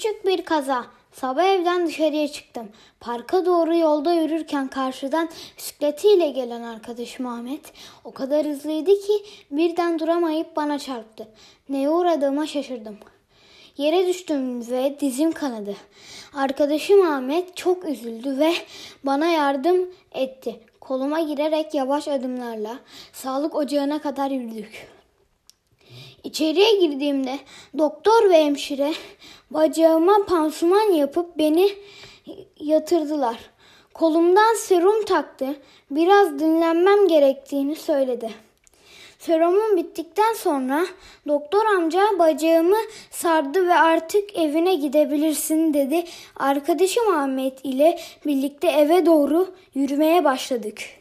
Küçük bir kaza. Sabah evden dışarıya çıktım. Parka doğru yolda yürürken karşıdan bisikletiyle gelen arkadaşım Ahmet o kadar hızlıydı ki birden duramayıp bana çarptı. Neye uğradığıma şaşırdım. Yere düştüm ve dizim kanadı. Arkadaşım Ahmet çok üzüldü ve bana yardım etti. Koluma girerek yavaş adımlarla sağlık ocağına kadar yürüdük. İçeriye girdiğimde doktor ve hemşire bacağıma pansuman yapıp beni yatırdılar. Kolumdan serum taktı. Biraz dinlenmem gerektiğini söyledi. Serumum bittikten sonra doktor amca bacağımı sardı ve artık evine gidebilirsin dedi. Arkadaşım Ahmet ile birlikte eve doğru yürümeye başladık.